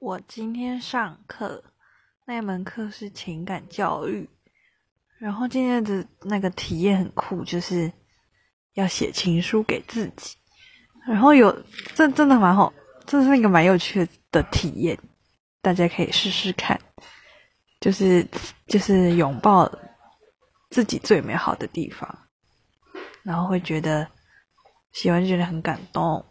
我今天上课，那门课是情感教育。然后今天的那个体验很酷，就是要写情书给自己。然后有这真的蛮好，这是一个蛮有趣的体验，大家可以试试看，就是就是拥抱自己最美好的地方，然后会觉得写完就觉得很感动。